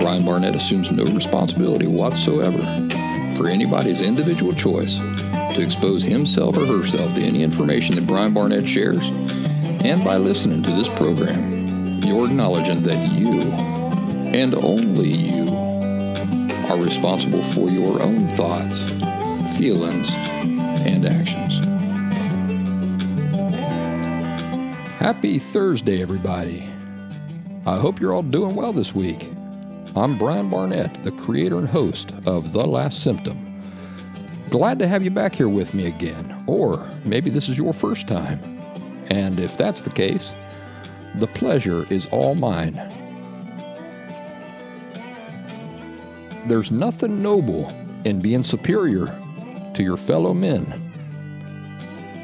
Brian Barnett assumes no responsibility whatsoever for anybody's individual choice to expose himself or herself to any information that Brian Barnett shares. And by listening to this program, you're acknowledging that you, and only you, are responsible for your own thoughts, feelings, and actions. Happy Thursday, everybody. I hope you're all doing well this week. I'm Brian Barnett, the creator and host of The Last Symptom. Glad to have you back here with me again, or maybe this is your first time. And if that's the case, the pleasure is all mine. There's nothing noble in being superior to your fellow men.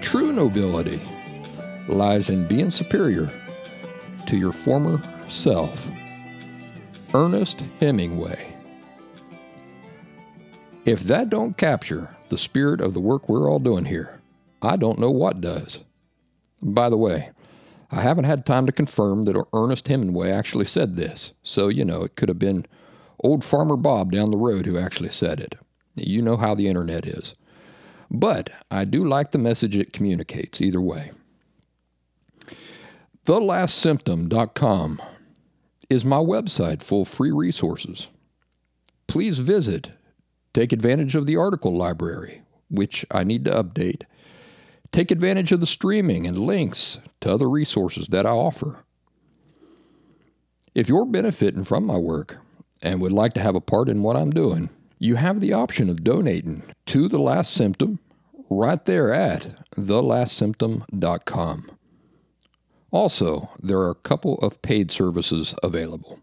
True nobility lies in being superior to your former self. Ernest Hemingway. If that don't capture the spirit of the work we're all doing here, I don't know what does. By the way, I haven't had time to confirm that Ernest Hemingway actually said this, so you know it could have been old Farmer Bob down the road who actually said it. You know how the internet is. But I do like the message it communicates either way. TheLastSymptom.com is my website full of free resources. Please visit, take advantage of the article library, which I need to update. Take advantage of the streaming and links to other resources that I offer. If you're benefiting from my work and would like to have a part in what I'm doing, you have the option of donating to The Last Symptom right there at thelastsymptom.com. Also, there are a couple of paid services available.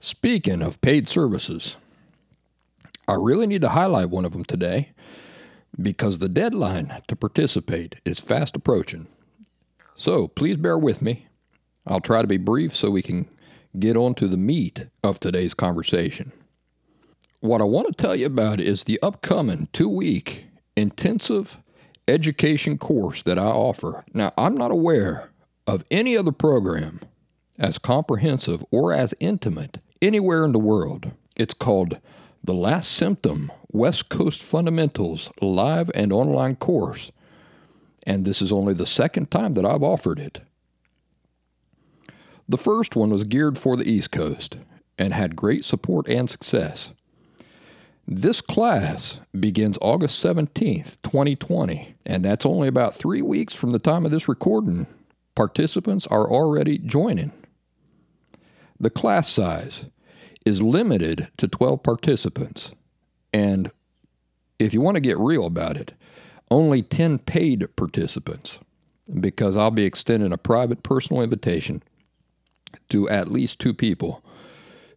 Speaking of paid services, I really need to highlight one of them today because the deadline to participate is fast approaching. So please bear with me. I'll try to be brief so we can get on to the meat of today's conversation. What I want to tell you about is the upcoming two week intensive education course that I offer. Now, I'm not aware of any other program as comprehensive or as intimate anywhere in the world. It's called The Last Symptom West Coast Fundamentals live and online course, and this is only the second time that I've offered it. The first one was geared for the East Coast and had great support and success. This class begins August 17th, 2020, and that's only about three weeks from the time of this recording participants are already joining. The class size is limited to 12 participants. And if you want to get real about it, only 10 paid participants because I'll be extending a private personal invitation to at least two people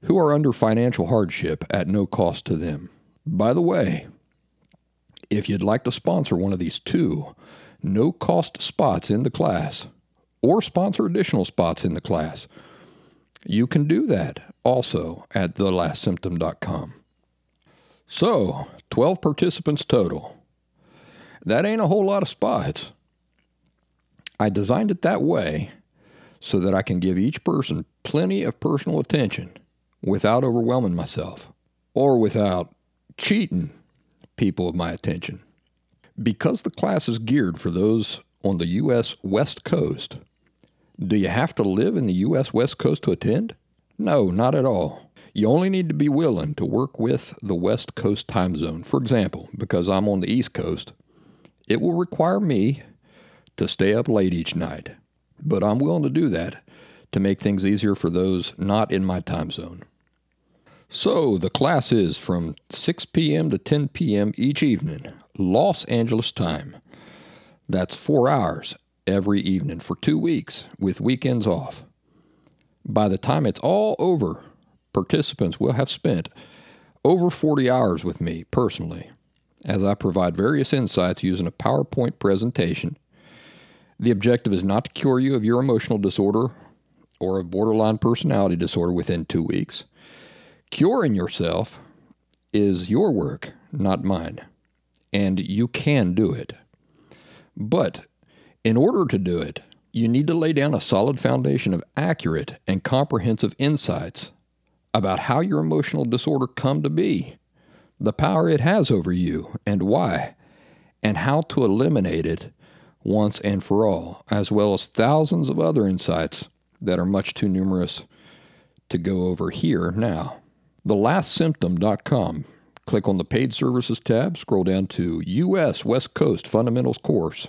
who are under financial hardship at no cost to them. By the way, if you'd like to sponsor one of these two no cost spots in the class, or sponsor additional spots in the class. You can do that also at thelastsymptom.com. So, 12 participants total. That ain't a whole lot of spots. I designed it that way so that I can give each person plenty of personal attention without overwhelming myself or without cheating people of my attention. Because the class is geared for those on the U.S. West Coast, do you have to live in the U.S. West Coast to attend? No, not at all. You only need to be willing to work with the West Coast time zone. For example, because I'm on the East Coast, it will require me to stay up late each night. But I'm willing to do that to make things easier for those not in my time zone. So the class is from 6 p.m. to 10 p.m. each evening, Los Angeles time. That's four hours every evening for two weeks with weekends off. By the time it's all over, participants will have spent over 40 hours with me personally as I provide various insights using a PowerPoint presentation. The objective is not to cure you of your emotional disorder or of borderline personality disorder within two weeks. Curing yourself is your work, not mine, and you can do it. But in order to do it, you need to lay down a solid foundation of accurate and comprehensive insights about how your emotional disorder come to be, the power it has over you and why, and how to eliminate it once and for all, as well as thousands of other insights that are much too numerous to go over here now. TheLastSymptom.com. Click on the Paid Services tab, scroll down to U.S. West Coast Fundamentals Course,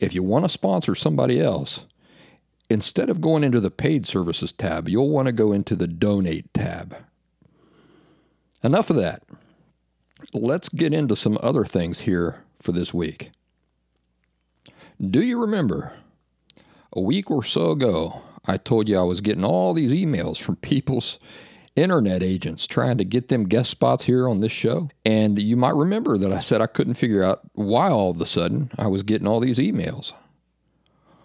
if you want to sponsor somebody else, instead of going into the paid services tab, you'll want to go into the donate tab. Enough of that. Let's get into some other things here for this week. Do you remember a week or so ago, I told you I was getting all these emails from people's internet agents trying to get them guest spots here on this show. And you might remember that I said I couldn't figure out why all of a sudden I was getting all these emails.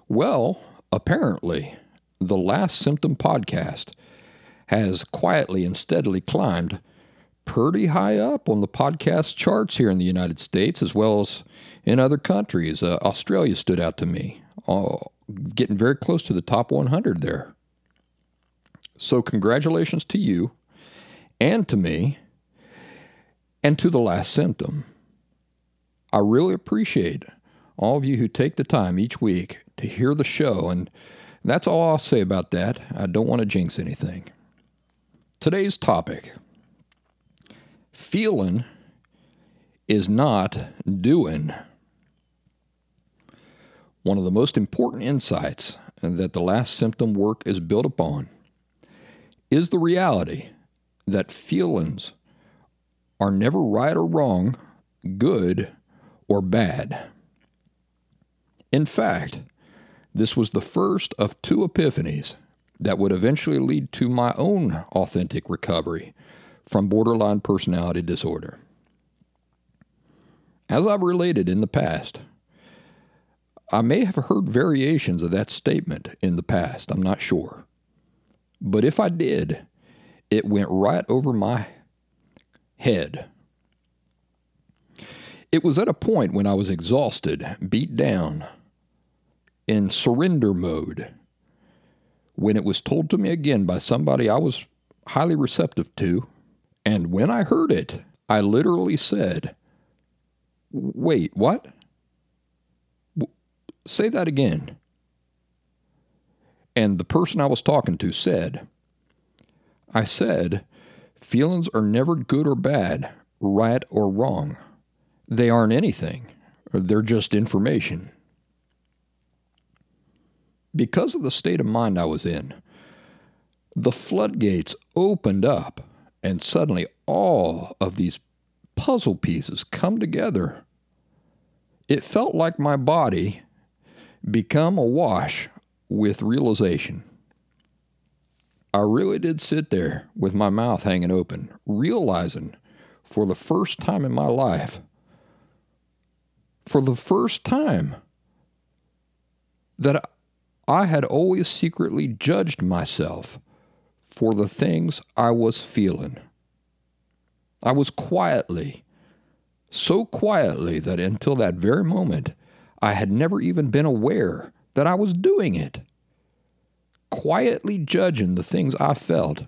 Well, apparently, the Last Symptom podcast has quietly and steadily climbed pretty high up on the podcast charts here in the United States as well as in other countries. Uh, Australia stood out to me, oh, getting very close to the top 100 there. So, congratulations to you and to me and to the last symptom. I really appreciate all of you who take the time each week to hear the show, and that's all I'll say about that. I don't want to jinx anything. Today's topic feeling is not doing. One of the most important insights that the last symptom work is built upon is the reality that feelings are never right or wrong, good or bad. In fact, this was the first of two epiphanies that would eventually lead to my own authentic recovery from borderline personality disorder. As I've related in the past, I may have heard variations of that statement in the past, I'm not sure. But if I did, it went right over my head. It was at a point when I was exhausted, beat down, in surrender mode, when it was told to me again by somebody I was highly receptive to. And when I heard it, I literally said, Wait, what? W- say that again. And the person I was talking to said, I said, feelings are never good or bad, right or wrong. They aren't anything, they're just information. Because of the state of mind I was in, the floodgates opened up, and suddenly all of these puzzle pieces come together. It felt like my body become awash with realization. I really did sit there with my mouth hanging open, realizing for the first time in my life, for the first time, that I had always secretly judged myself for the things I was feeling. I was quietly, so quietly that until that very moment, I had never even been aware that I was doing it. Quietly judging the things I felt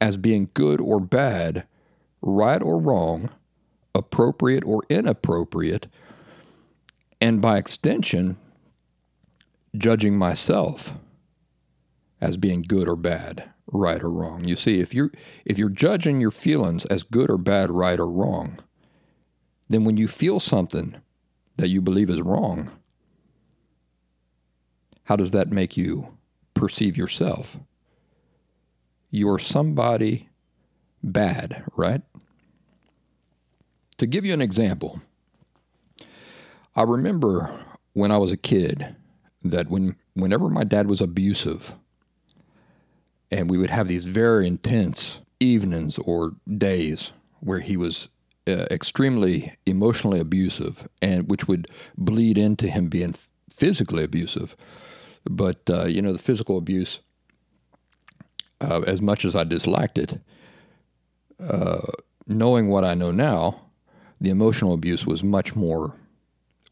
as being good or bad, right or wrong, appropriate or inappropriate, and by extension, judging myself as being good or bad, right or wrong. You see, if you're if you're judging your feelings as good or bad, right or wrong, then when you feel something that you believe is wrong, how does that make you perceive yourself? You're somebody bad, right? To give you an example, I remember when I was a kid that when whenever my dad was abusive and we would have these very intense evenings or days where he was uh, extremely emotionally abusive, and which would bleed into him being physically abusive. But uh, you know, the physical abuse, uh, as much as I disliked it, uh, knowing what I know now, the emotional abuse was much more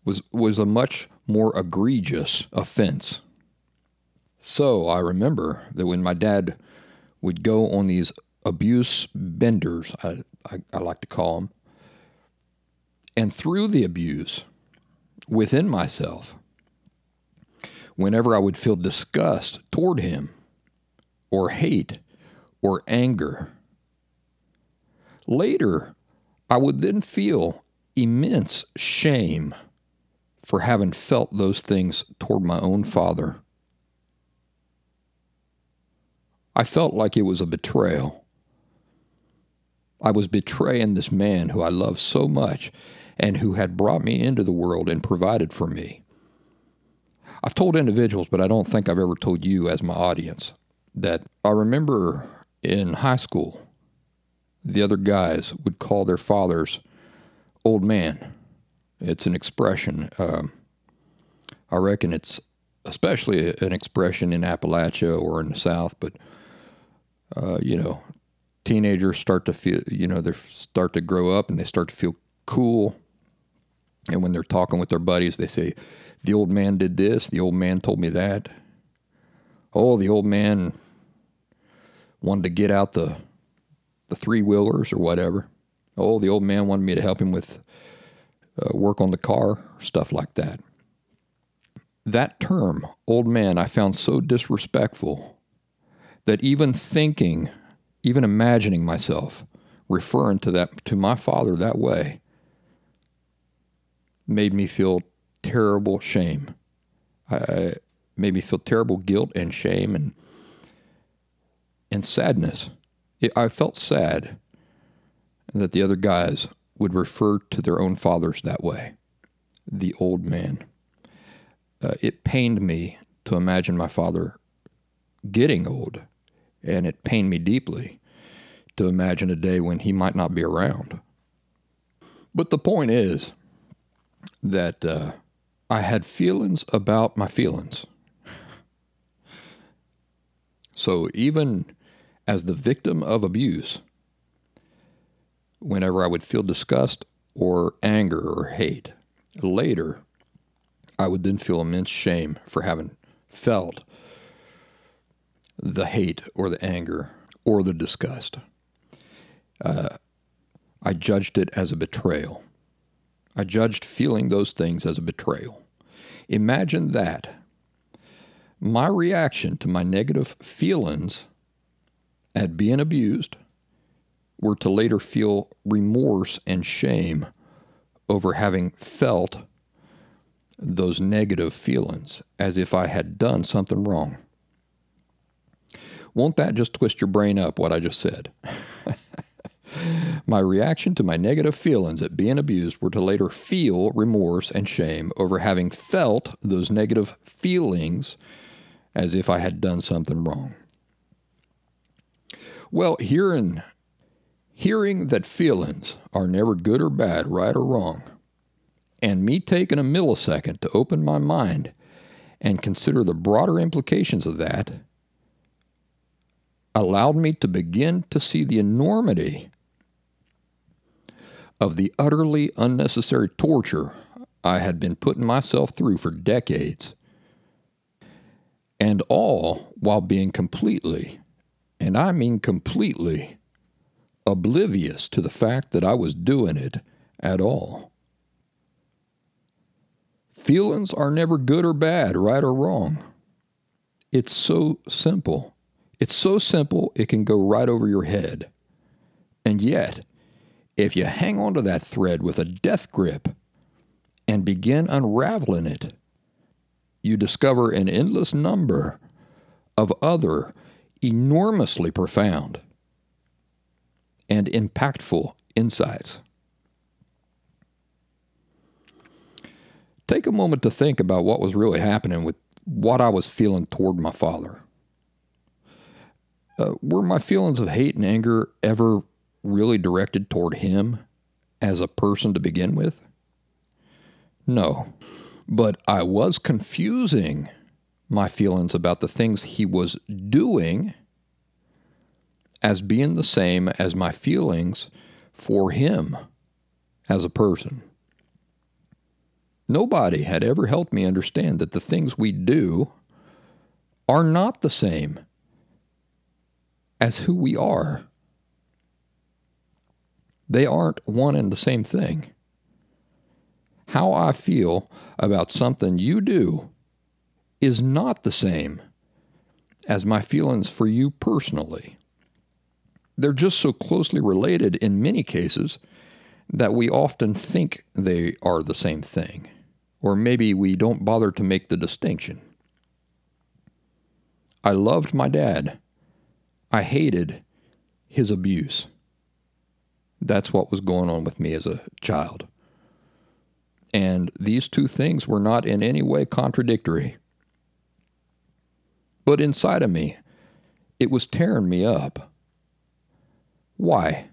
was was a much more egregious offense. So I remember that when my dad would go on these abuse benders, I, I, I like to call them, and through the abuse within myself, whenever I would feel disgust toward him, or hate, or anger, later I would then feel immense shame for having felt those things toward my own father. I felt like it was a betrayal. I was betraying this man who I loved so much and who had brought me into the world and provided for me. I've told individuals, but I don't think I've ever told you as my audience, that I remember in high school, the other guys would call their fathers old man. It's an expression. Um, I reckon it's especially an expression in Appalachia or in the South, but uh, you know, teenagers start to feel, you know, they start to grow up and they start to feel cool. And when they're talking with their buddies, they say, "The old man did this. The old man told me that." Oh, the old man wanted to get out the the three wheelers or whatever. Oh, the old man wanted me to help him with uh, work on the car, stuff like that. That term, old man, I found so disrespectful that even thinking, even imagining myself referring to that to my father that way made me feel terrible shame. I made me feel terrible guilt and shame and and sadness. It, I felt sad that the other guys would refer to their own fathers that way, the old man. Uh, it pained me to imagine my father getting old, and it pained me deeply to imagine a day when he might not be around. But the point is that uh, I had feelings about my feelings. so even as the victim of abuse, whenever I would feel disgust or anger or hate. Later, I would then feel immense shame for having felt the hate or the anger or the disgust. Uh, I judged it as a betrayal. I judged feeling those things as a betrayal. Imagine that. My reaction to my negative feelings at being abused were to later feel remorse and shame over having felt those negative feelings as if I had done something wrong. Won't that just twist your brain up what I just said? my reaction to my negative feelings at being abused were to later feel remorse and shame over having felt those negative feelings as if I had done something wrong. Well, here in Hearing that feelings are never good or bad, right or wrong, and me taking a millisecond to open my mind and consider the broader implications of that allowed me to begin to see the enormity of the utterly unnecessary torture I had been putting myself through for decades. And all while being completely, and I mean completely, oblivious to the fact that I was doing it at all. Feelings are never good or bad, right or wrong. It's so simple. It's so simple it can go right over your head. And yet, if you hang on to that thread with a death grip and begin unraveling it, you discover an endless number of other enormously profound and impactful insights. Take a moment to think about what was really happening with what I was feeling toward my father. Uh, were my feelings of hate and anger ever really directed toward him as a person to begin with? No. But I was confusing my feelings about the things he was doing as being the same as my feelings for him as a person. Nobody had ever helped me understand that the things we do are not the same as who we are. They aren't one and the same thing. How I feel about something you do is not the same as my feelings for you personally. They're just so closely related in many cases that we often think they are the same thing, or maybe we don't bother to make the distinction. I loved my dad. I hated his abuse. That's what was going on with me as a child. And these two things were not in any way contradictory. But inside of me, it was tearing me up. Why?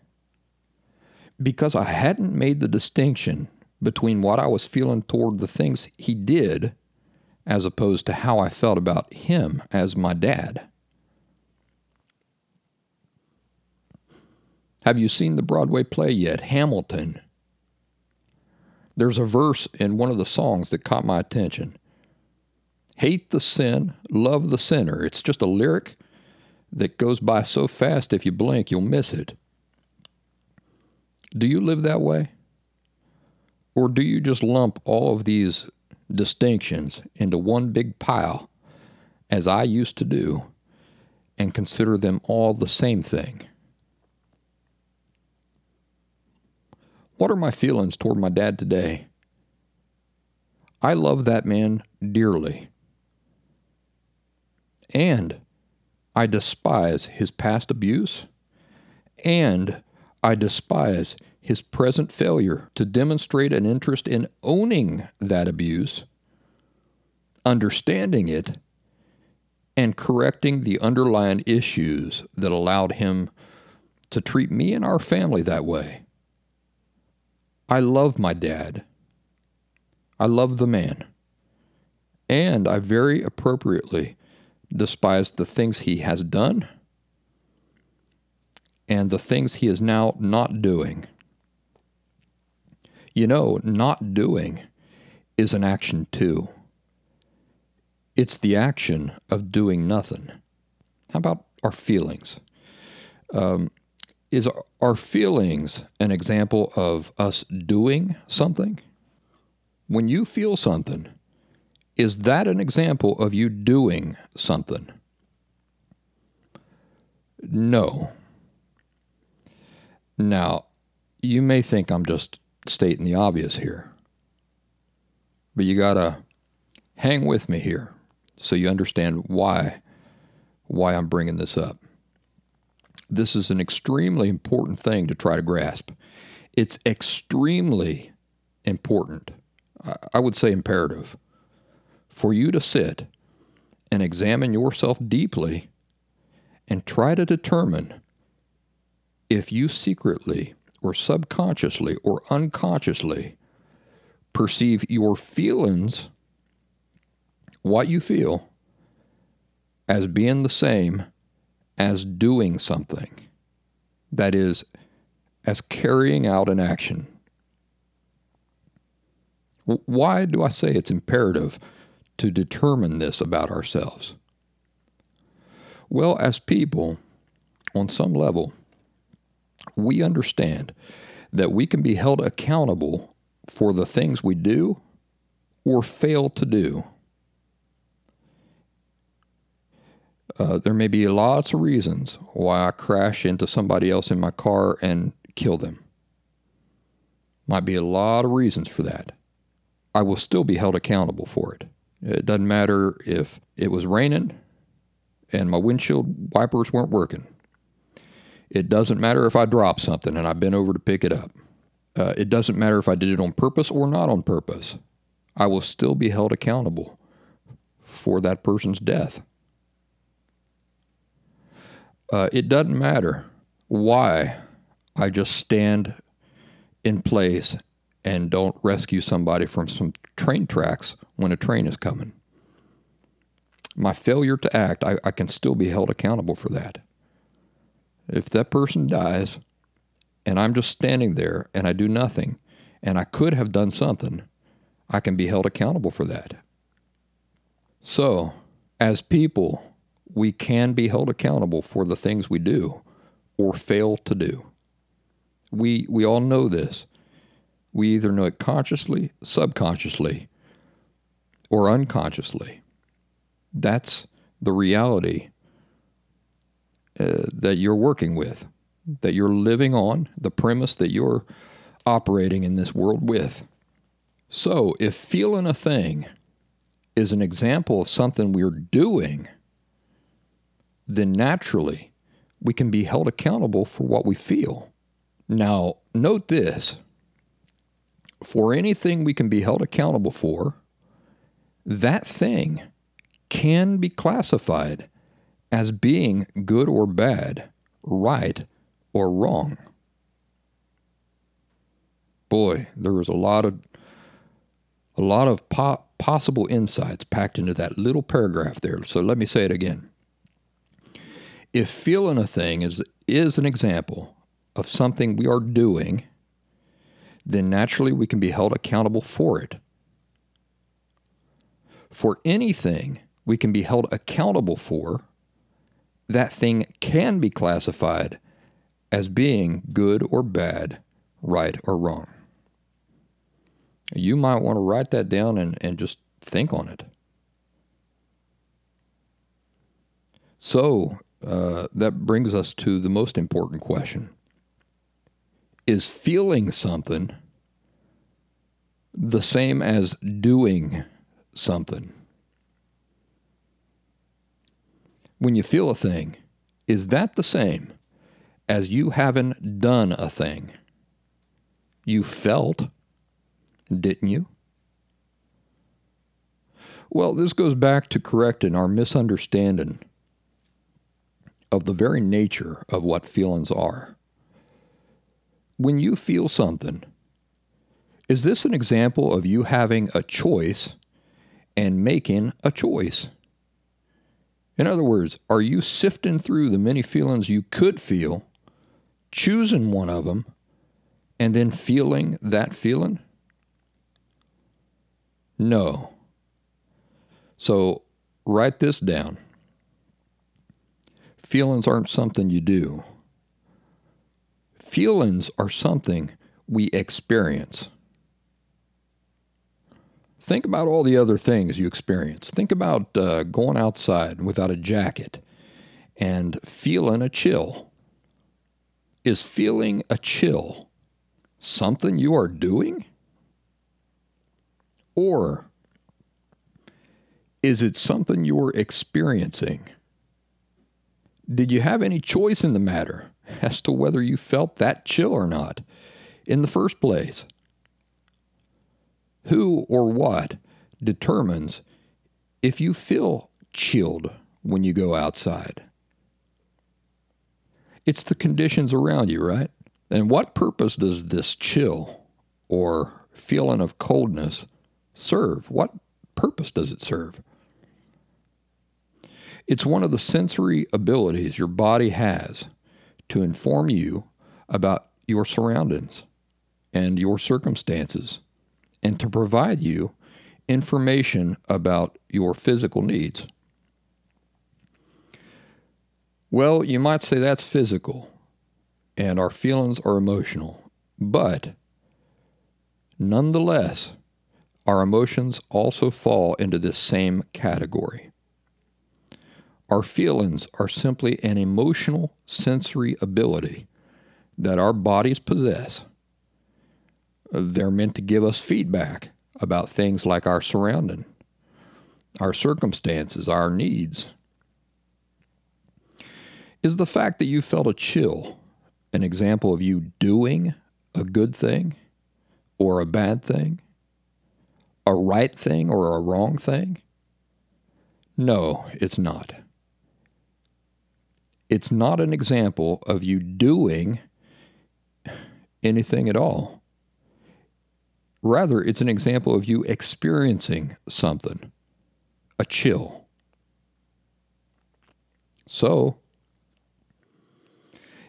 Because I hadn't made the distinction between what I was feeling toward the things he did as opposed to how I felt about him as my dad. Have you seen the Broadway play yet? Hamilton. There's a verse in one of the songs that caught my attention. Hate the sin, love the sinner. It's just a lyric that goes by so fast if you blink, you'll miss it. Do you live that way? Or do you just lump all of these distinctions into one big pile, as I used to do, and consider them all the same thing? What are my feelings toward my dad today? I love that man dearly. And I despise his past abuse. And I despise his present failure to demonstrate an interest in owning that abuse, understanding it, and correcting the underlying issues that allowed him to treat me and our family that way. I love my dad. I love the man. And I very appropriately despise the things he has done and the things he is now not doing. You know, not doing is an action too. It's the action of doing nothing. How about our feelings? Um, is our feelings an example of us doing something? When you feel something, is that an example of you doing something? No. Now, you may think I'm just stating the obvious here, but you got to hang with me here so you understand why why I'm bringing this up. This is an extremely important thing to try to grasp. It's extremely important, I would say imperative, for you to sit and examine yourself deeply and try to determine if you secretly or subconsciously or unconsciously perceive your feelings, what you feel, as being the same as doing something. That is, as carrying out an action. Why do I say it's imperative to determine this about ourselves? Well, as people, on some level, we understand that we can be held accountable for the things we do or fail to do. Uh, there may be lots of reasons why I crash into somebody else in my car and kill them. Might be a lot of reasons for that. I will still be held accountable for it. It doesn't matter if it was raining and my windshield wipers weren't working. It doesn't matter if I drop something and I've been over to pick it up. Uh, it doesn't matter if I did it on purpose or not on purpose. I will still be held accountable for that person's death. Uh, it doesn't matter why I just stand in place and don't rescue somebody from some train tracks when a train is coming. My failure to act, I, I can still be held accountable for that. If that person dies and I'm just standing there and I do nothing and I could have done something, I can be held accountable for that. So, as people, we can be held accountable for the things we do or fail to do. We, we all know this. We either know it consciously, subconsciously, or unconsciously. That's the reality uh, that you're working with, that you're living on, the premise that you're operating in this world with. So, if feeling a thing is an example of something we're doing, then naturally we can be held accountable for what we feel. Now, note this for anything we can be held accountable for, that thing can be classified as being good or bad, right or wrong. Boy, there was a lot of a lot of po- possible insights packed into that little paragraph there. So let me say it again. If feeling a thing is is an example of something we are doing, then naturally we can be held accountable for it. For anything we can be held accountable for, that thing can be classified as being good or bad, right or wrong. You might want to write that down and, and just think on it. So, uh, that brings us to the most important question Is feeling something the same as doing something? When you feel a thing, is that the same as you haven't done a thing? You felt, didn't you? Well, this goes back to correcting our misunderstanding of the very nature of what feelings are. When you feel something, is this an example of you having a choice and making a choice? In other words, are you sifting through the many feelings you could feel, choosing one of them, and then feeling that feeling? No. So write this down. Feelings aren't something you do. Feelings are something we experience. Think about all the other things you experience. Think about uh, going outside without a jacket and feeling a chill. Is feeling a chill something you are doing? Or is it something you're experiencing? Did you have any choice in the matter as to whether you felt that chill or not in the first place? Who or what determines if you feel chilled when you go outside? It's the conditions around you, right? And what purpose does this chill or feeling of coldness serve? What purpose does it serve? It's one of the sensory abilities your body has to inform you about your surroundings and your circumstances and to provide you information about your physical needs. Well, you might say that's physical and our feelings are emotional, but nonetheless, our emotions also fall into this same category. Our feelings are simply an emotional sensory ability that our bodies possess. They're meant to give us feedback about things like our surrounding, our circumstances, our needs. Is the fact that you felt a chill an example of you doing a good thing or a bad thing? A right thing or a wrong thing? No, it's not. It's not an example of you doing anything at all. Rather, it's an example of you experiencing something a chill. So,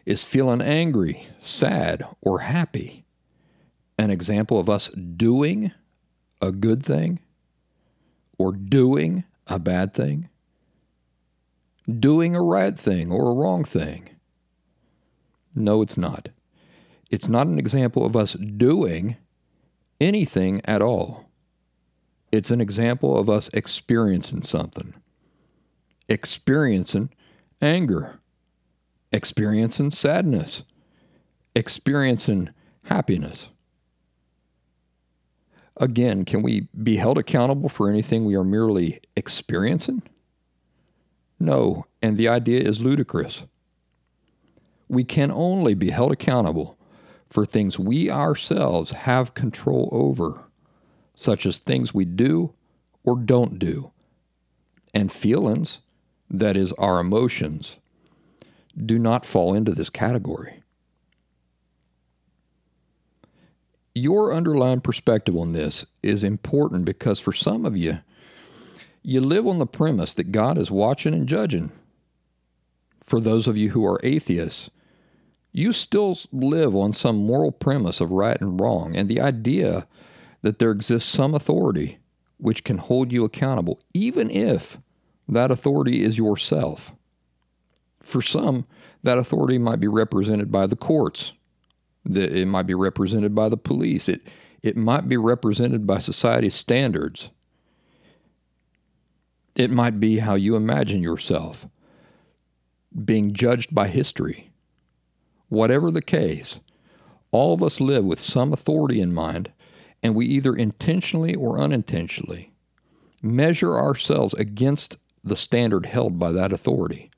is feeling angry, sad, or happy an example of us doing a good thing or doing a bad thing? Doing a right thing or a wrong thing? No, it's not. It's not an example of us doing anything at all. It's an example of us experiencing something, experiencing anger, experiencing sadness, experiencing happiness. Again, can we be held accountable for anything we are merely experiencing? No, and the idea is ludicrous. We can only be held accountable for things we ourselves have control over, such as things we do or don't do, and feelings, that is, our emotions, do not fall into this category. Your underlying perspective on this is important because for some of you, you live on the premise that God is watching and judging. For those of you who are atheists, you still live on some moral premise of right and wrong and the idea that there exists some authority which can hold you accountable, even if that authority is yourself. For some, that authority might be represented by the courts. It might be represented by the police. It, it might be represented by society's standards. It might be how you imagine yourself being judged by history. Whatever the case, all of us live with some authority in mind, and we either intentionally or unintentionally measure ourselves against the standard held by that authority.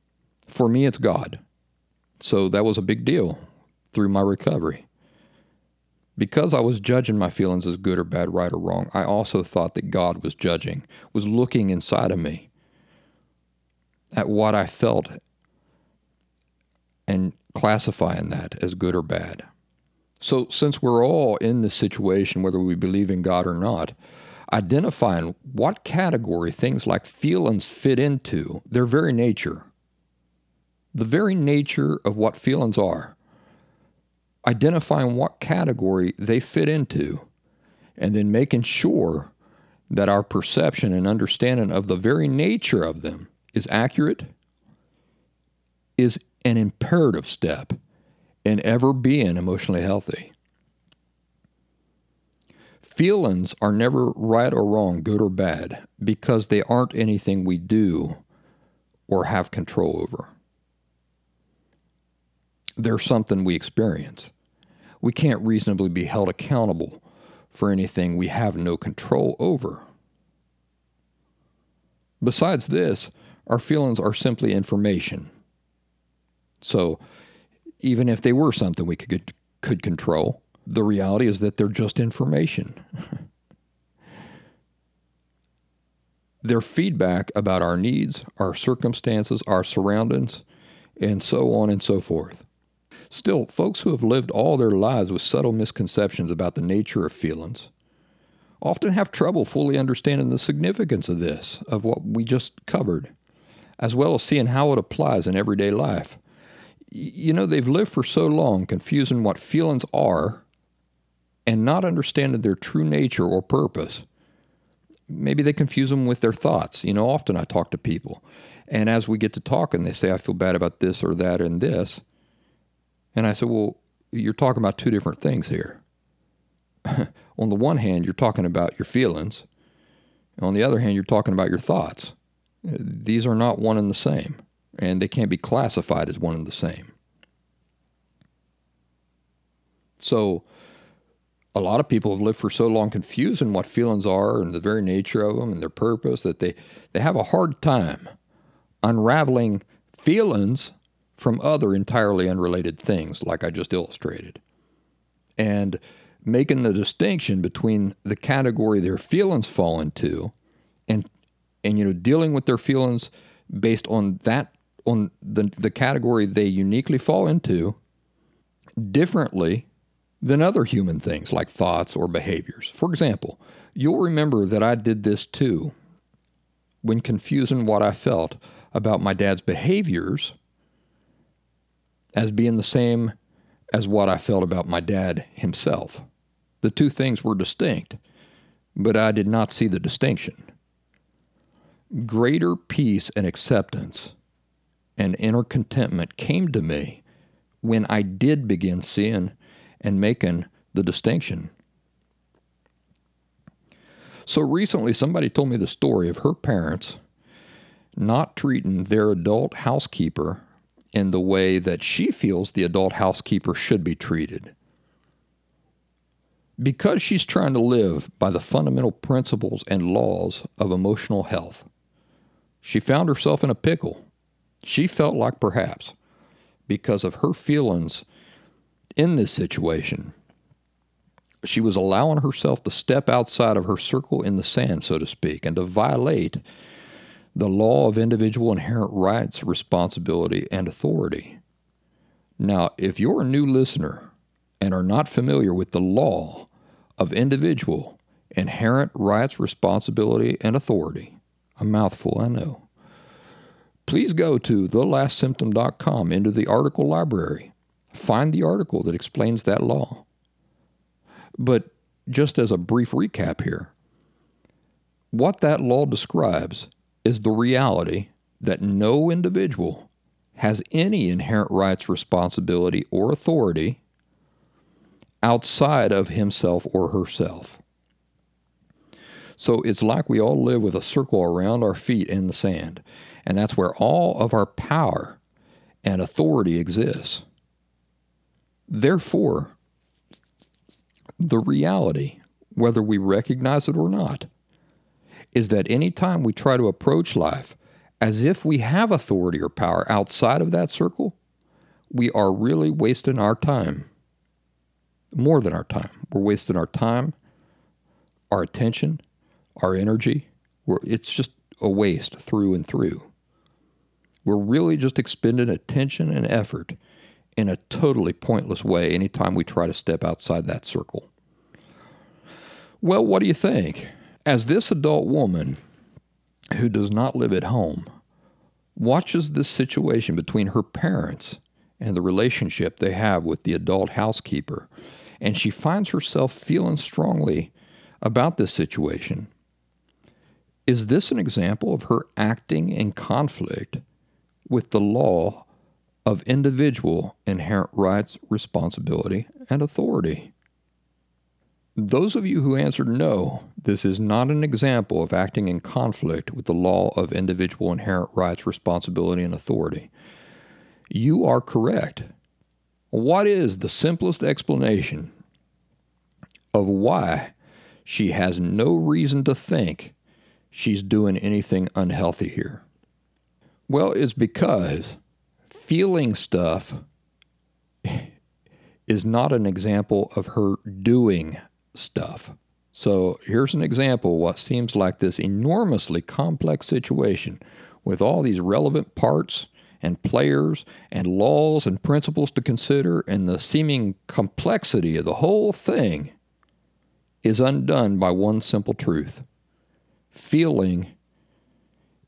For me, it's God. So that was a big deal through my recovery. Because I was judging my feelings as good or bad, right or wrong, I also thought that God was judging, was looking inside of me at what I felt and classifying that as good or bad. So, since we're all in this situation, whether we believe in God or not, identifying what category things like feelings fit into their very nature, the very nature of what feelings are, identifying what category they fit into, and then making sure that our perception and understanding of the very nature of them is accurate, is an imperative step in ever being emotionally healthy. Feelings are never right or wrong, good or bad, because they aren't anything we do or have control over. They're something we experience. We can't reasonably be held accountable for anything we have no control over. Besides this, our feelings are simply information so even if they were something we could could control, the reality is that they're just information. they're feedback about our needs, our circumstances, our surroundings, and so on and so forth. Still, folks who have lived all their lives with subtle misconceptions about the nature of feelings often have trouble fully understanding the significance of this, of what we just covered, as well as seeing how it applies in everyday life you know, they've lived for so long confusing what feelings are and not understanding their true nature or purpose. Maybe they confuse them with their thoughts. You know, often I talk to people, and as we get to talking, they say, I feel bad about this or that and this. And I said, Well, you're talking about two different things here. on the one hand, you're talking about your feelings. On the other hand, you're talking about your thoughts. These are not one and the same and they can't be classified as one and the same. So, a lot of people have lived for so long confused in what feelings are and the very nature of them and their purpose that they, they have a hard time unraveling feelings from other entirely unrelated things, like I just illustrated. And making the distinction between the category their feelings fall into and and you know dealing with their feelings based on that on the, the category they uniquely fall into differently than other human things like thoughts or behaviors. For example, you'll remember that I did this too when confusing what I felt about my dad's behaviors as being the same as what I felt about my dad himself. The two things were distinct, but I did not see the distinction. Greater peace and acceptance and inner contentment came to me when I did begin seeing and making the distinction. So recently, somebody told me the story of her parents not treating their adult housekeeper in the way that she feels the adult housekeeper should be treated. Because she's trying to live by the fundamental principles and laws of emotional health, she found herself in a pickle. She felt like perhaps, because of her feelings in this situation, she was allowing herself to step outside of her circle in the sand, so to speak, and to violate the law of individual inherent rights, responsibility, and authority. Now, if you're a new listener and are not familiar with the law of individual inherent rights, responsibility, and authority, a mouthful, I know, please go to thelastsymptom.com into the article library. Find the article that explains that law. But just as a brief recap here, what that law describes is the reality that no individual has any inherent rights, responsibility, or authority outside of himself or herself. So it's like we all live with a circle around our feet in the sand, and that's where all of our power and authority exists. Therefore, the reality, whether we recognize it or not, is that anytime we try to approach life as if we have authority or power outside of that circle, we are really wasting our time. More than our time. We're wasting our time, our attention, our energy. We're, it's just a waste through and through. We're really just expending attention and effort in a totally pointless way anytime we try to step outside that circle. Well, what do you think? As this adult woman who does not live at home watches this situation between her parents and the relationship they have with the adult housekeeper, and she finds herself feeling strongly about this situation, is this an example of her acting in conflict with the law of individual inherent rights, responsibility, and authority? Those of you who answered no, this is not an example of acting in conflict with the law of individual inherent rights, responsibility, and authority. You are correct. What is the simplest explanation of why she has no reason to think she's doing anything unhealthy here? Well, it's because feeling stuff is not an example of her doing stuff. So here's an example what seems like this enormously complex situation with all these relevant parts and players and laws and principles to consider, and the seeming complexity of the whole thing is undone by one simple truth feeling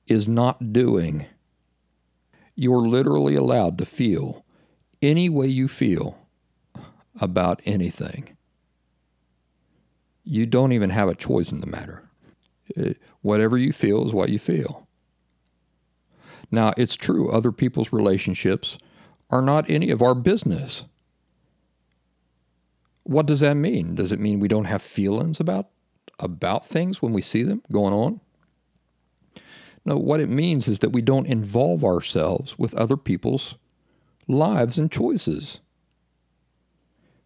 is not doing. You're literally allowed to feel any way you feel about anything you don't even have a choice in the matter. It, whatever you feel is what you feel. Now, it's true, other people's relationships are not any of our business. What does that mean? Does it mean we don't have feelings about about things when we see them going on? No, what it means is that we don't involve ourselves with other people's lives and choices.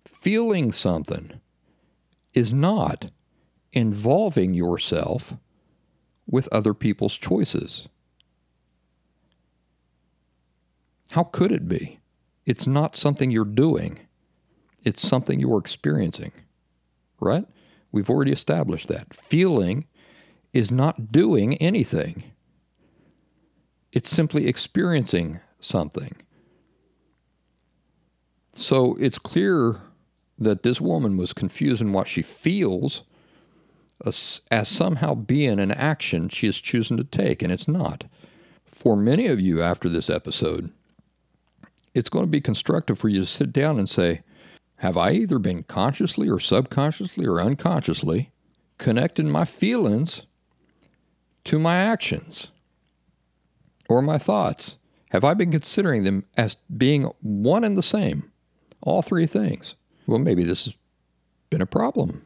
Feeling something is not involving yourself with other people's choices. How could it be? It's not something you're doing, it's something you're experiencing, right? We've already established that. Feeling is not doing anything, it's simply experiencing something. So it's clear that this woman was confusing what she feels as, as somehow being an action she is choosing to take, and it's not. For many of you after this episode, it's going to be constructive for you to sit down and say, Have I either been consciously or subconsciously or unconsciously connecting my feelings to my actions or my thoughts? Have I been considering them as being one and the same? All three things. Well, maybe this has been a problem.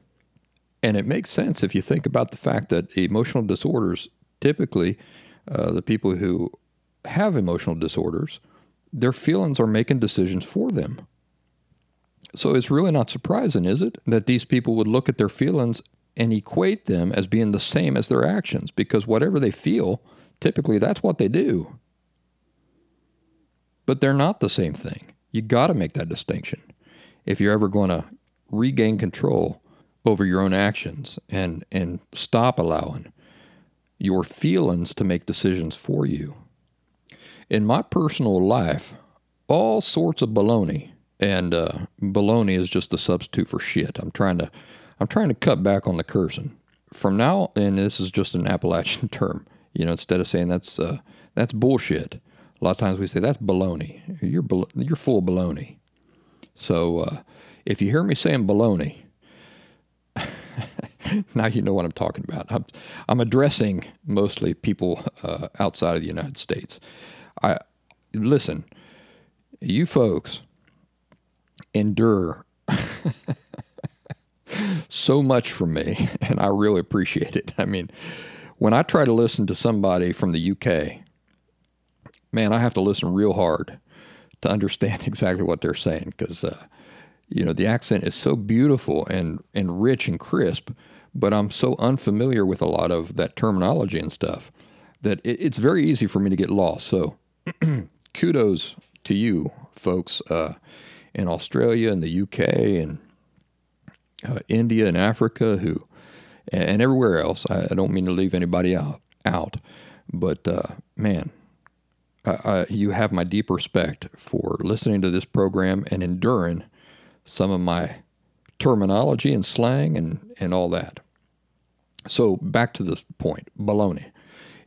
And it makes sense if you think about the fact that emotional disorders typically, uh, the people who have emotional disorders, their feelings are making decisions for them. So it's really not surprising, is it, that these people would look at their feelings and equate them as being the same as their actions because whatever they feel, typically that's what they do. But they're not the same thing. You got to make that distinction if you're ever going to regain control over your own actions and and stop allowing your feelings to make decisions for you. In my personal life, all sorts of baloney, and uh, baloney is just a substitute for shit. I'm trying to I'm trying to cut back on the cursing from now, and this is just an Appalachian term. You know, instead of saying that's uh, that's bullshit, a lot of times we say that's baloney. You're you're full baloney. So uh, if you hear me saying baloney, now you know what I'm talking about. I'm, I'm addressing mostly people uh, outside of the United States. I listen, you folks endure so much from me, and I really appreciate it. I mean, when I try to listen to somebody from the UK, man, I have to listen real hard to understand exactly what they're saying because, uh, you know, the accent is so beautiful and, and rich and crisp, but I'm so unfamiliar with a lot of that terminology and stuff that it, it's very easy for me to get lost. So, kudos to you folks uh, in Australia and the UK and uh, India and Africa who and everywhere else. I, I, don't mean to leave anybody out out, but uh, man, uh, you have my deep respect for listening to this program and enduring some of my terminology and slang and, and all that. So back to this point, baloney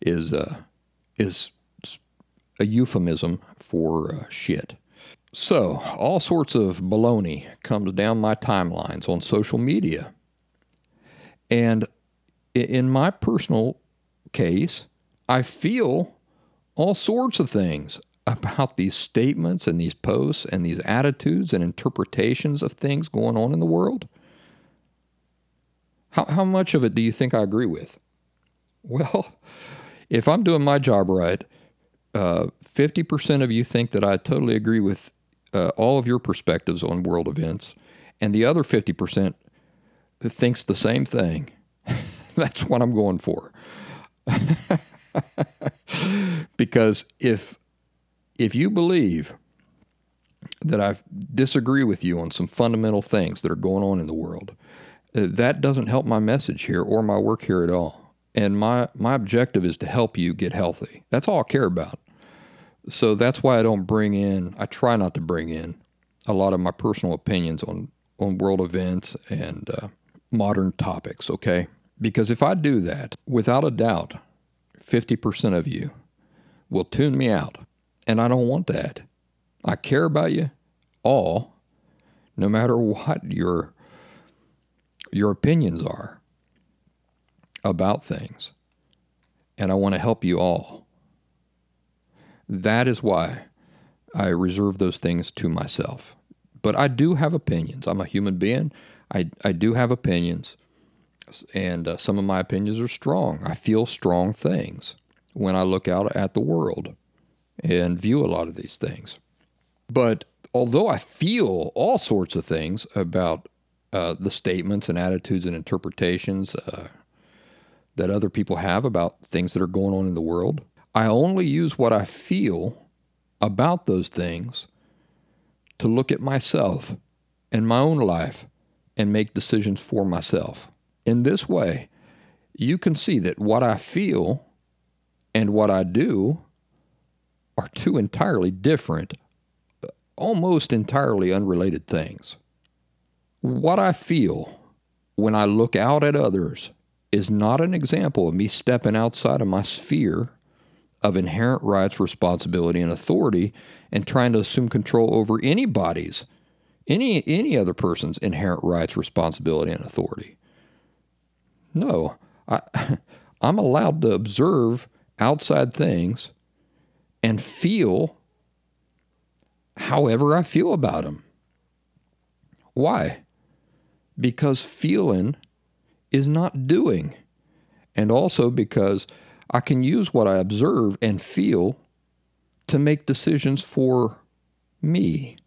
is uh, is a euphemism for uh, shit. So all sorts of baloney comes down my timelines on social media, and in my personal case, I feel all sorts of things about these statements and these posts and these attitudes and interpretations of things going on in the world. How, how much of it do you think I agree with? Well, if I'm doing my job right, uh, 50% of you think that I totally agree with uh, all of your perspectives on world events, and the other 50% thinks the same thing. That's what I'm going for. because if if you believe that I disagree with you on some fundamental things that are going on in the world, uh, that doesn't help my message here or my work here at all. And my my objective is to help you get healthy. That's all I care about. So that's why I don't bring in. I try not to bring in a lot of my personal opinions on on world events and uh, modern topics. Okay, because if I do that, without a doubt, 50% of you will tune me out. And I don't want that. I care about you all, no matter what your, your opinions are about things. And I want to help you all. That is why I reserve those things to myself. But I do have opinions. I'm a human being. I, I do have opinions and uh, some of my opinions are strong. I feel strong things when I look out at the world and view a lot of these things. But although I feel all sorts of things about uh, the statements and attitudes and interpretations uh, that other people have about things that are going on in the world, I only use what I feel about those things to look at myself and my own life and make decisions for myself. In this way, you can see that what I feel and what I do are two entirely different, almost entirely unrelated things. What I feel when I look out at others is not an example of me stepping outside of my sphere of inherent rights, responsibility, and authority and trying to assume control over anybody's, any, any other person's inherent rights, responsibility, and authority. No, I, I'm allowed to observe outside things and feel however I feel about them. Why? Because feeling is not doing. And also because I can use what I observe and feel to make decisions for me.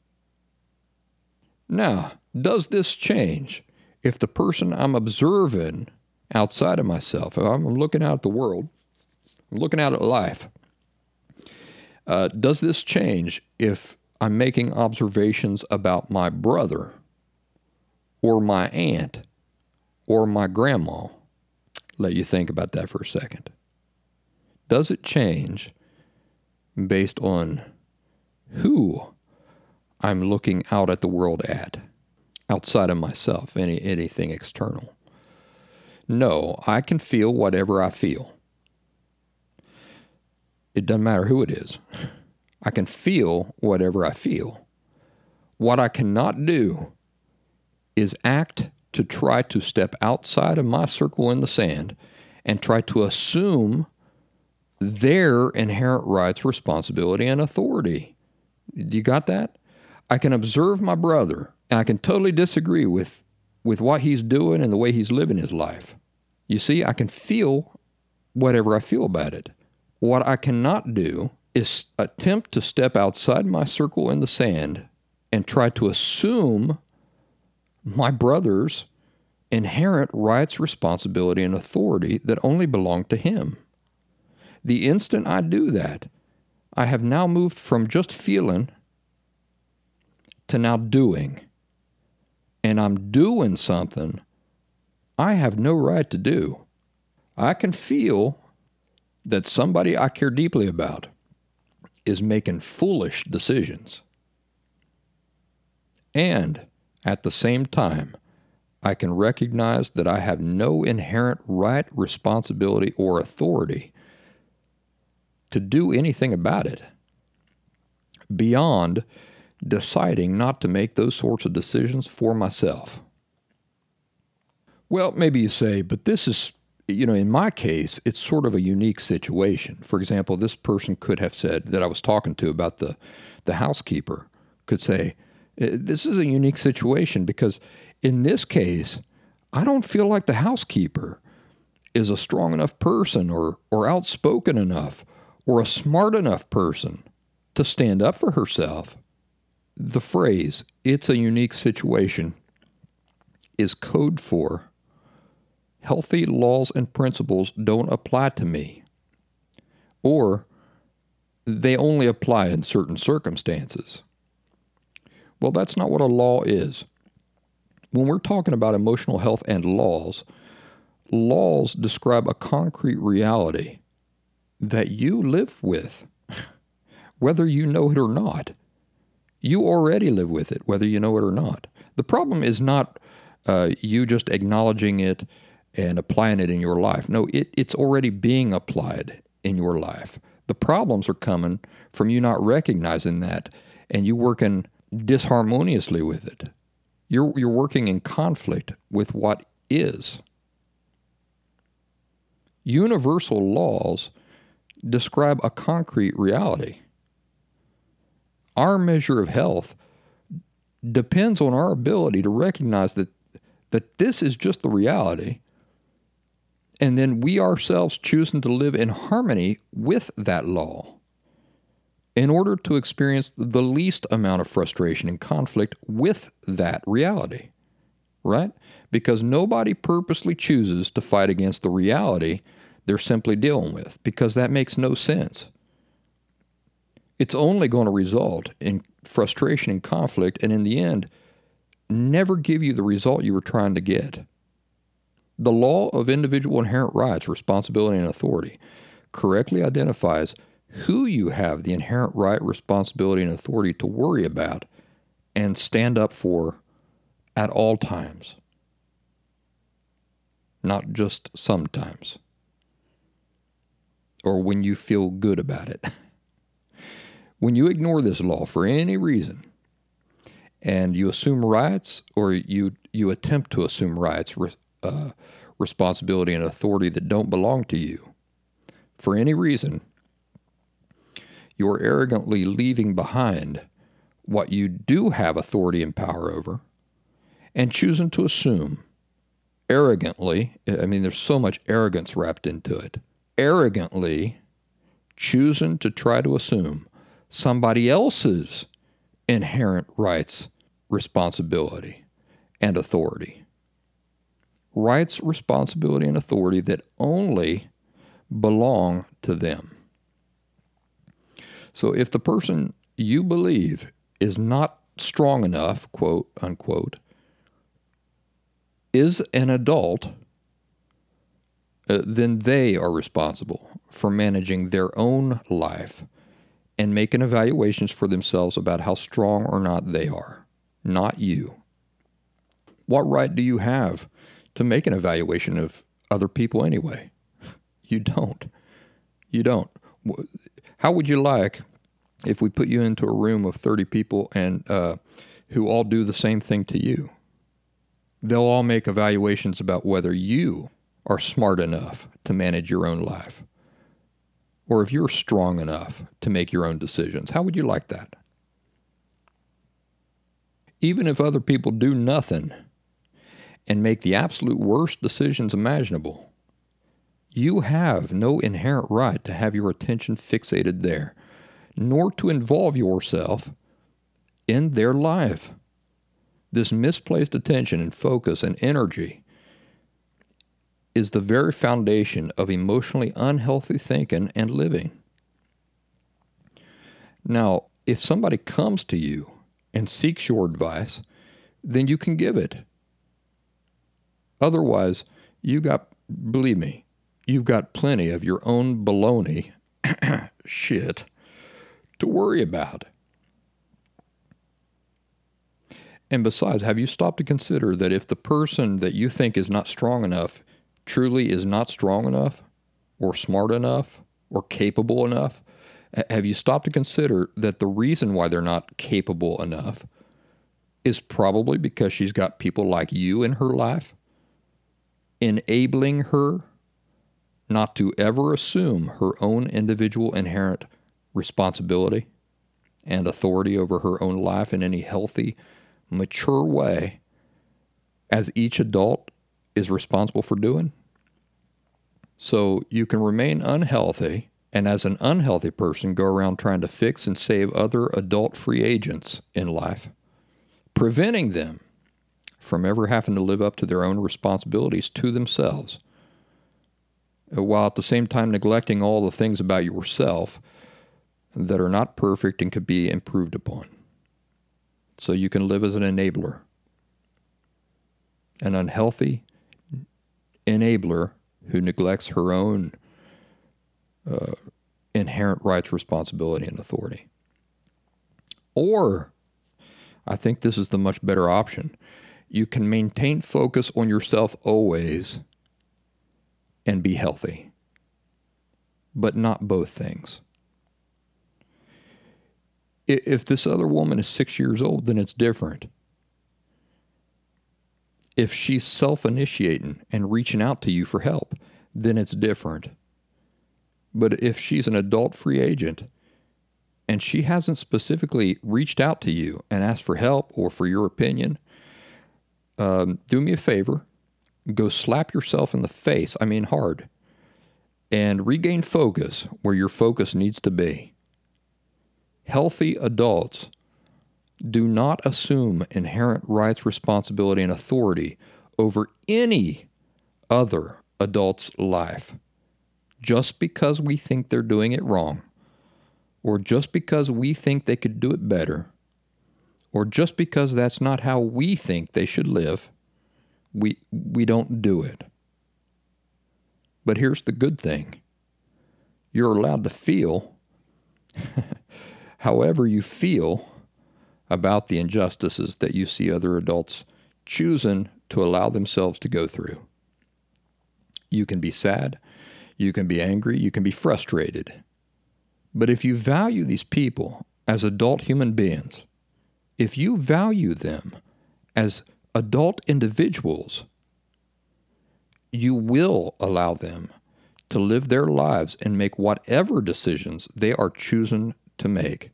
Now, does this change if the person I'm observing outside of myself, I'm looking out at the world, I'm looking out at life, uh, does this change if I'm making observations about my brother or my aunt or my grandma? Let you think about that for a second. Does it change based on who I'm looking out at the world at, outside of myself, any anything external? No, I can feel whatever I feel. It doesn't matter who it is. I can feel whatever I feel. What I cannot do is act to try to step outside of my circle in the sand and try to assume their inherent rights, responsibility, and authority. You got that? I can observe my brother and I can totally disagree with, with what he's doing and the way he's living his life. You see, I can feel whatever I feel about it. What I cannot do is attempt to step outside my circle in the sand and try to assume my brother's inherent rights, responsibility, and authority that only belong to him. The instant I do that, I have now moved from just feeling to now doing. And I'm doing something I have no right to do. I can feel that somebody I care deeply about is making foolish decisions. And at the same time, I can recognize that I have no inherent right, responsibility, or authority to do anything about it beyond deciding not to make those sorts of decisions for myself. Well, maybe you say, but this is you know, in my case, it's sort of a unique situation. For example, this person could have said that I was talking to about the, the housekeeper could say, eh, This is a unique situation because in this case, I don't feel like the housekeeper is a strong enough person or, or outspoken enough or a smart enough person to stand up for herself. The phrase, it's a unique situation, is code for healthy laws and principles don't apply to me, or they only apply in certain circumstances. Well, that's not what a law is. When we're talking about emotional health and laws, laws describe a concrete reality that you live with, whether you know it or not. You already live with it, whether you know it or not. The problem is not uh, you just acknowledging it and applying it in your life. No, it, it's already being applied in your life. The problems are coming from you not recognizing that and you working disharmoniously with it. You're, you're working in conflict with what is. Universal laws describe a concrete reality. Our measure of health depends on our ability to recognize that, that this is just the reality and then we ourselves choosing to live in harmony with that law in order to experience the least amount of frustration and conflict with that reality, right? Because nobody purposely chooses to fight against the reality they're simply dealing with, because that makes no sense. It's only going to result in frustration and conflict, and in the end, never give you the result you were trying to get. The law of individual inherent rights, responsibility, and authority correctly identifies who you have the inherent right, responsibility, and authority to worry about and stand up for at all times, not just sometimes or when you feel good about it. when you ignore this law for any reason and you assume rights or you, you attempt to assume rights, uh, responsibility, and authority that don't belong to you for any reason, you're arrogantly leaving behind what you do have authority and power over and choosing to assume arrogantly. I mean, there's so much arrogance wrapped into it. Arrogantly choosing to try to assume somebody else's inherent rights, responsibility, and authority. Rights, responsibility, and authority that only belong to them. So if the person you believe is not strong enough, quote unquote, is an adult, uh, then they are responsible for managing their own life and making evaluations for themselves about how strong or not they are, not you. What right do you have to make an evaluation of other people anyway? You don't. You don't. How would you like if we put you into a room of 30 people and uh, who all do the same thing to you? They'll all make evaluations about whether you are smart enough to manage your own life or if you're strong enough to make your own decisions. How would you like that? Even if other people do nothing and make the absolute worst decisions imaginable, you have no inherent right to have your attention fixated there, nor to involve yourself in their life. This misplaced attention and focus and energy is the very foundation of emotionally unhealthy thinking and living. Now, if somebody comes to you and seeks your advice, then you can give it. Otherwise, you got, believe me, you've got plenty of your own baloney shit to worry about. And besides, have you stopped to consider that if the person that you think is not strong enough truly is not strong enough, or smart enough, or capable enough, have you stopped to consider that the reason why they're not capable enough is probably because she's got people like you in her life enabling her not to ever assume her own individual inherent responsibility and authority over her own life in any healthy, mature way as each adult is responsible for doing. So you can remain unhealthy and as an unhealthy person go around trying to fix and save other adult free agents in life, preventing them from ever having to live up to their own responsibilities to themselves while at the same time neglecting all the things about yourself that are not perfect and could be improved upon. So you can live as an enabler. An unhealthy enabler who neglects her own uh, inherent rights, responsibility, and authority. Or, I think this is the much better option. You can maintain focus on yourself always and be healthy, but not both things. If this other woman is six years old, then it's different. If she's self initiating and reaching out to you for help, then it's different. But if she's an adult free agent and she hasn't specifically reached out to you and asked for help or for your opinion, um, do me a favor go slap yourself in the face, I mean hard, and regain focus where your focus needs to be. Healthy adults do not assume inherent rights, responsibility, and authority over any other adult's life just because we think they're doing it wrong, or just because we think they could do it better, or just because that's not how we think they should live we we don't do it. But here's the good thing. You're allowed to feel however you feel about the injustices that you see other adults choosing to allow themselves to go through. You can be sad, you can be angry, you can be frustrated. But if you value these people as adult human beings, if you value them as adult individuals, you will allow them to live their lives and make whatever decisions they are choosing to make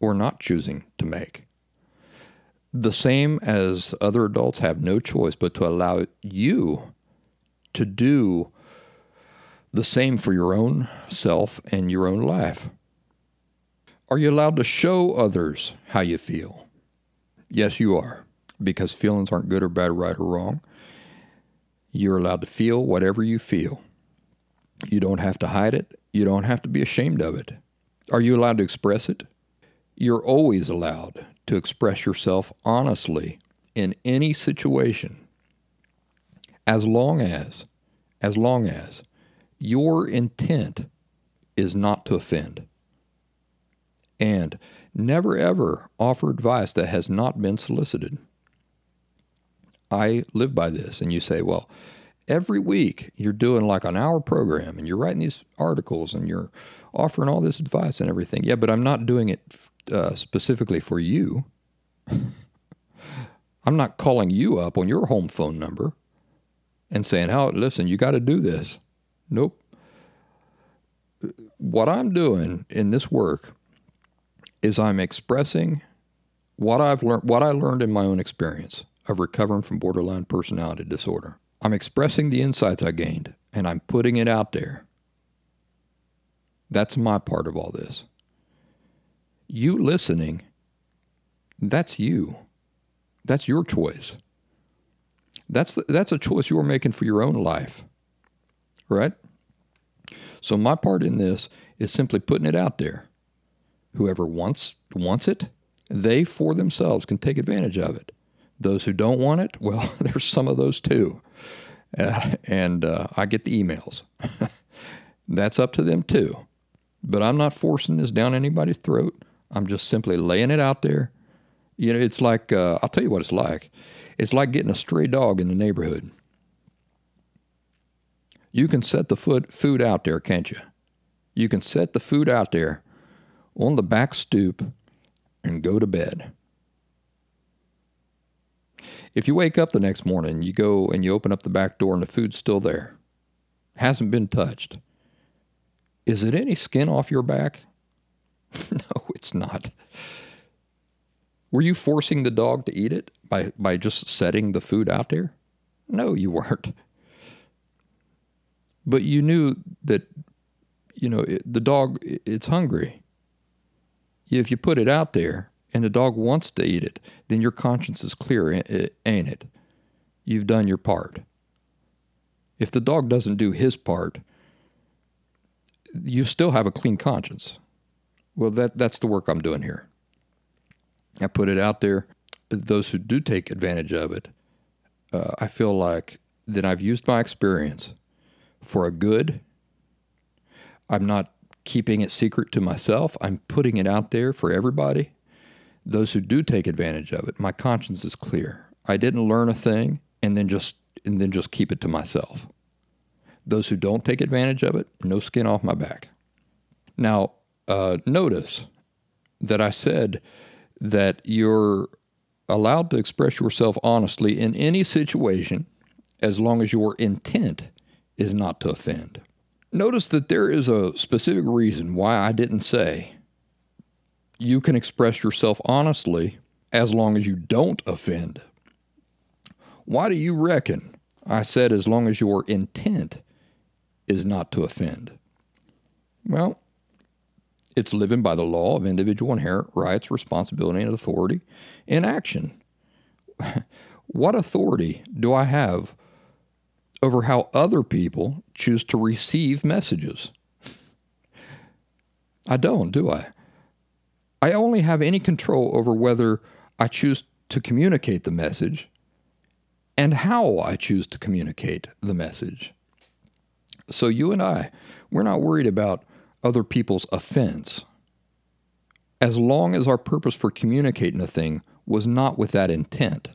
or not choosing to make. The same as other adults have no choice but to allow you to do the same for your own self and your own life. Are you allowed to show others how you feel? Yes, you are, because feelings aren't good or bad, right or wrong. You're allowed to feel whatever you feel. You don't have to hide it. You don't have to be ashamed of it. Are you allowed to express it? You're always allowed to express yourself honestly in any situation as long as as long as your intent is not to offend. And never ever offer advice that has not been solicited. I live by this. And you say, well, every week you're doing like an hour program and you're writing these articles and you're offering all this advice and everything. Yeah, but I'm not doing it uh, specifically for you. I'm not calling you up on your home phone number and saying, "Oh, listen, you got to do this." Nope. What I'm doing in this work is I'm expressing what I've learned, what I learned in my own experience of recovering from borderline personality disorder. I'm expressing the insights I gained and I'm putting it out there. That's my part of all this. You listening, that's you. That's your choice. That's that's a choice you're making for your own life. Right? So my part in this is simply putting it out there. Whoever wants wants it, they for themselves can take advantage of it. Those who don't want it, well, there's some of those too. Uh, and uh, I get the emails. That's up to them too. But I'm not forcing this down anybody's throat. I'm just simply laying it out there. You know, it's like, uh, I'll tell you what it's like. It's like getting a stray dog in the neighborhood. You can set the food, food out there, can't you? You can set the food out there on the back stoop and go to bed. If you wake up the next morning, you go and you open up the back door and the food's still there, hasn't been touched. Is it any skin off your back? no, it's not. Were you forcing the dog to eat it by, by just setting the food out there? No, you weren't. But you knew that, you know, it, the dog, it's hungry. If you put it out there, and the dog wants to eat it, then your conscience is clear, ain't it? You've done your part. If the dog doesn't do his part, you still have a clean conscience. Well, that, that's the work I'm doing here. I put it out there. Those who do take advantage of it, uh, I feel like that I've used my experience for a good. I'm not keeping it secret to myself. I'm putting it out there for everybody those who do take advantage of it, my conscience is clear. I didn't learn a thing and then just and then just keep it to myself. Those who don't take advantage of it, no skin off my back. Now, uh, notice that I said that you're allowed to express yourself honestly in any situation as long as your intent is not to offend. Notice that there is a specific reason why I didn't say you can express yourself honestly as long as you don't offend. Why do you reckon I said as long as your intent is not to offend? Well, it's living by the law of individual inherent rights, responsibility, and authority in action. what authority do I have over how other people choose to receive messages? I don't, do I? I only have any control over whether I choose to communicate the message and how I choose to communicate the message. So, you and I, we're not worried about other people's offense, as long as our purpose for communicating a thing was not with that intent.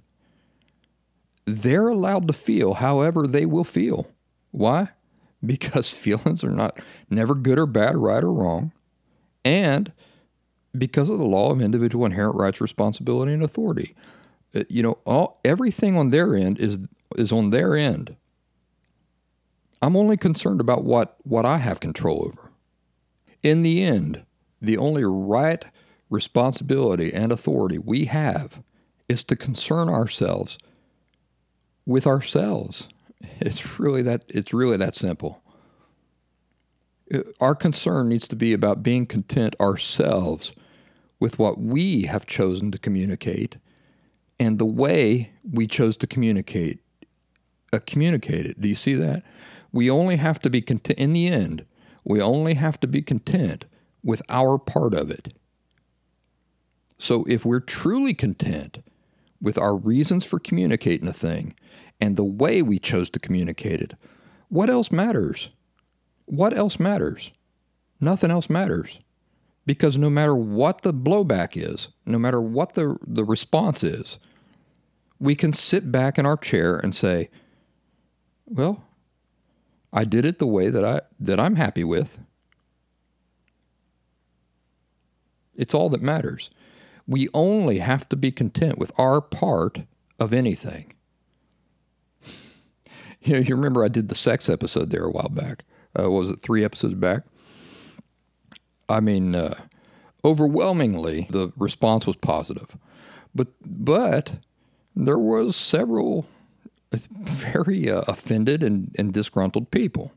They're allowed to feel however they will feel. Why? Because feelings are not never good or bad, right or wrong, and because of the law of individual inherent rights, responsibility, and authority. Uh, you know, all everything on their end is is on their end. I'm only concerned about what what I have control over. In the end, the only right responsibility and authority we have is to concern ourselves with ourselves. It's really that it's really that simple. Our concern needs to be about being content ourselves with what we have chosen to communicate and the way we chose to communicate uh, communicate it. Do you see that? We only have to be content in the end. We only have to be content with our part of it. So if we're truly content with our reasons for communicating a thing and the way we chose to communicate it, what else matters? What else matters? Nothing else matters. Because no matter what the blowback is, no matter what the, the response is, we can sit back in our chair and say, well, I did it the way that I that I'm happy with. It's all that matters. We only have to be content with our part of anything. You know, you remember I did the sex episode there a while back. Uh, was it three episodes back? I mean, uh, overwhelmingly the response was positive, but but there was several very uh, offended and, and disgruntled people.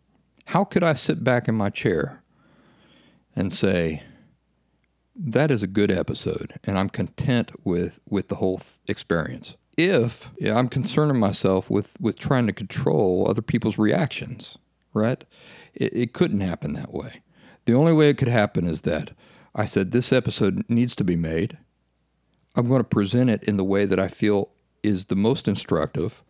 How could I sit back in my chair and say, that is a good episode, and I'm content with with the whole th- experience. If yeah, I'm concerning myself with with trying to control other people's reactions, right? It, it couldn't happen that way. The only way it could happen is that I said this episode needs to be made. I'm going to present it in the way that I feel is the most instructive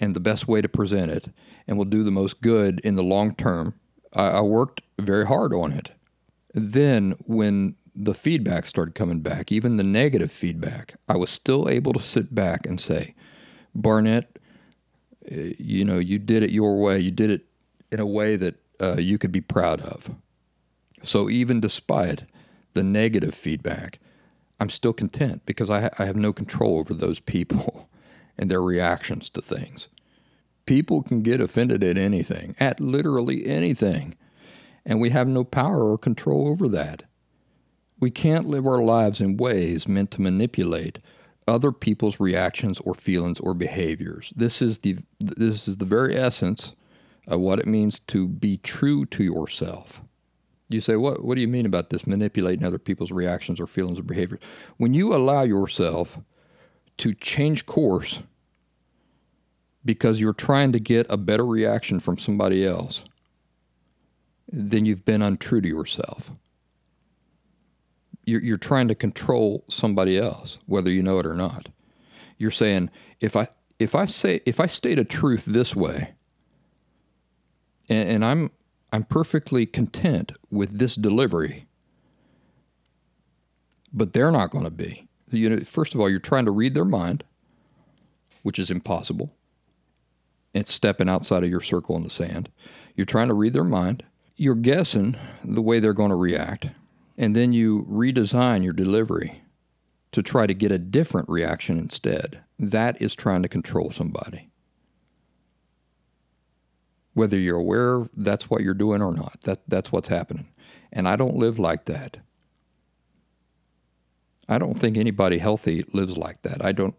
and the best way to present it, and will do the most good in the long term. I, I worked very hard on it. Then, when the feedback started coming back, even the negative feedback, I was still able to sit back and say, Barnett, eh, you know, you did it your way. You did it in a way that uh, you could be proud of. So even despite the negative feedback, I'm still content because I, ha- I have no control over those people and their reactions to things. People can get offended at anything, at literally anything, and we have no power or control over that. We can't live our lives in ways meant to manipulate other people's reactions or feelings or behaviors. This is the this is the very essence of what it means to be true to yourself. You say, what, what do you mean about this manipulating other people's reactions or feelings or behaviors? When you allow yourself to change course because you're trying to get a better reaction from somebody else, then you've been untrue to yourself you're, you're trying to control somebody else, whether you know it or not. You're saying if I if I say if I state a truth this way, and, and I'm I'm perfectly content with this delivery, but they're not going to be. You know, first of all, you're trying to read their mind, which is impossible. It's stepping outside of your circle in the sand. You're trying to read their mind. You're guessing the way they're going to react and then you redesign your delivery to try to get a different reaction instead. That is trying to control somebody. Whether you're aware that's what you're doing or not, that, that's what's happening. And I don't live like that. I don't think anybody healthy lives like that. I don't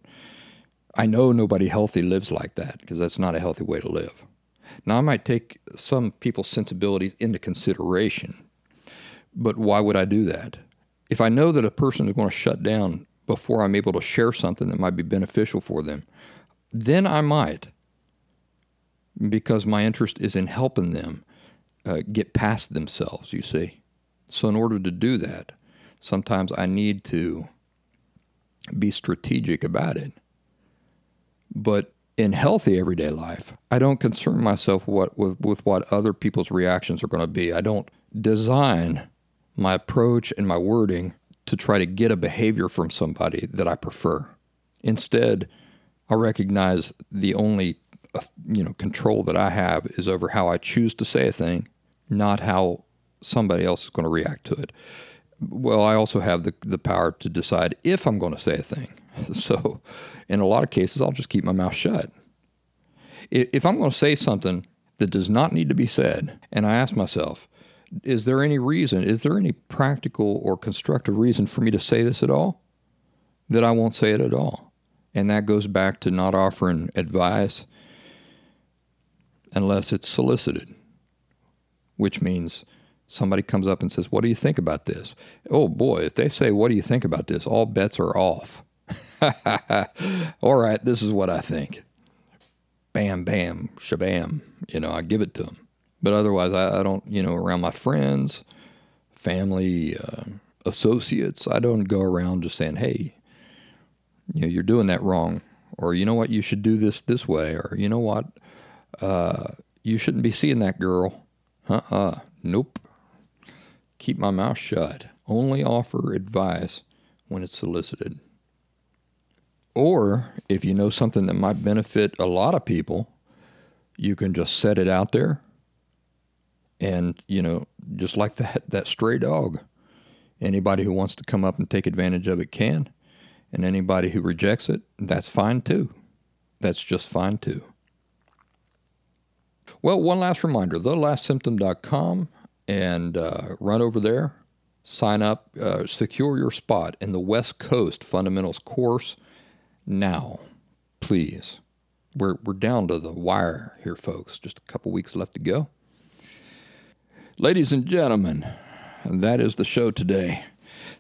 I know nobody healthy lives like that because that's not a healthy way to live. Now I might take some people's sensibilities into consideration but why would I do that? If I know that a person is going to shut down before I'm able to share something that might be beneficial for them, then I might, because my interest is in helping them uh, get past themselves, you see. So, in order to do that, sometimes I need to be strategic about it. But in healthy everyday life, I don't concern myself what, with, with what other people's reactions are going to be. I don't design my approach and my wording to try to get a behavior from somebody that I prefer. Instead, I recognize the only uh, you know control that I have is over how I choose to say a thing, not how somebody else is going to react to it. Well, I also have the the power to decide if I'm going to say a thing. So, in a lot of cases, I'll just keep my mouth shut. If I'm going to say something that does not need to be said, and I ask myself, is there any reason, is there any practical or constructive reason for me to say this at all? That I won't say it at all. And that goes back to not offering advice unless it's solicited, which means somebody comes up and says, What do you think about this? Oh boy, if they say, What do you think about this? All bets are off. all right, this is what I think. Bam, bam, shabam. You know, I give it to them. But otherwise, I, I don't, you know, around my friends, family, uh, associates, I don't go around just saying, hey, you know, you're doing that wrong. Or, you know what, you should do this this way. Or, you know what, uh, you shouldn't be seeing that girl. Uh uh Nope. Keep my mouth shut. Only offer advice when it's solicited. Or if you know something that might benefit a lot of people, you can just set it out there and, you know, just like that, that stray dog, anybody who wants to come up and take advantage of it can. And anybody who rejects it, that's fine too. That's just fine too. Well, one last reminder thelastsymptom.com and uh, run over there, sign up, uh, secure your spot in the West Coast Fundamentals course now, please. We're, we're down to the wire here, folks. Just a couple weeks left to go. Ladies and gentlemen, that is the show today.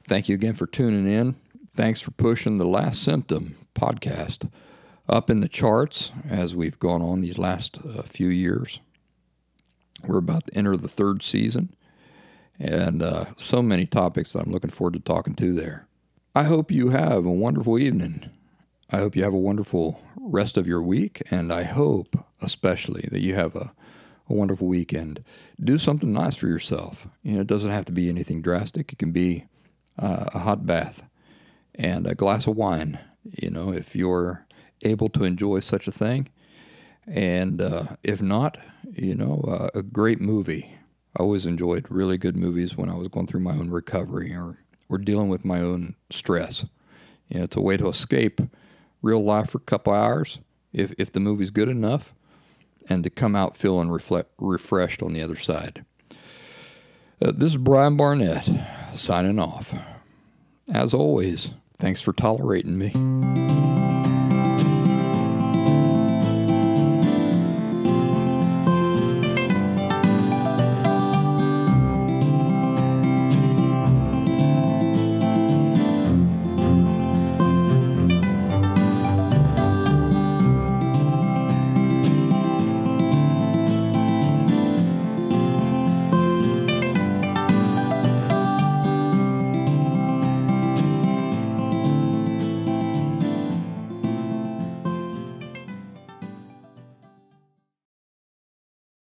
Thank you again for tuning in. Thanks for pushing the Last Symptom podcast up in the charts as we've gone on these last uh, few years. We're about to enter the third season, and uh, so many topics that I'm looking forward to talking to there. I hope you have a wonderful evening. I hope you have a wonderful rest of your week, and I hope especially that you have a a wonderful weekend. Do something nice for yourself. You know, it doesn't have to be anything drastic. It can be uh, a hot bath and a glass of wine. You know, if you're able to enjoy such a thing, and uh, if not, you know, uh, a great movie. I always enjoyed really good movies when I was going through my own recovery or or dealing with my own stress. You know, it's a way to escape real life for a couple hours if if the movie's good enough and to come out feeling reflect, refreshed on the other side. Uh, this is Brian Barnett signing off. As always, thanks for tolerating me.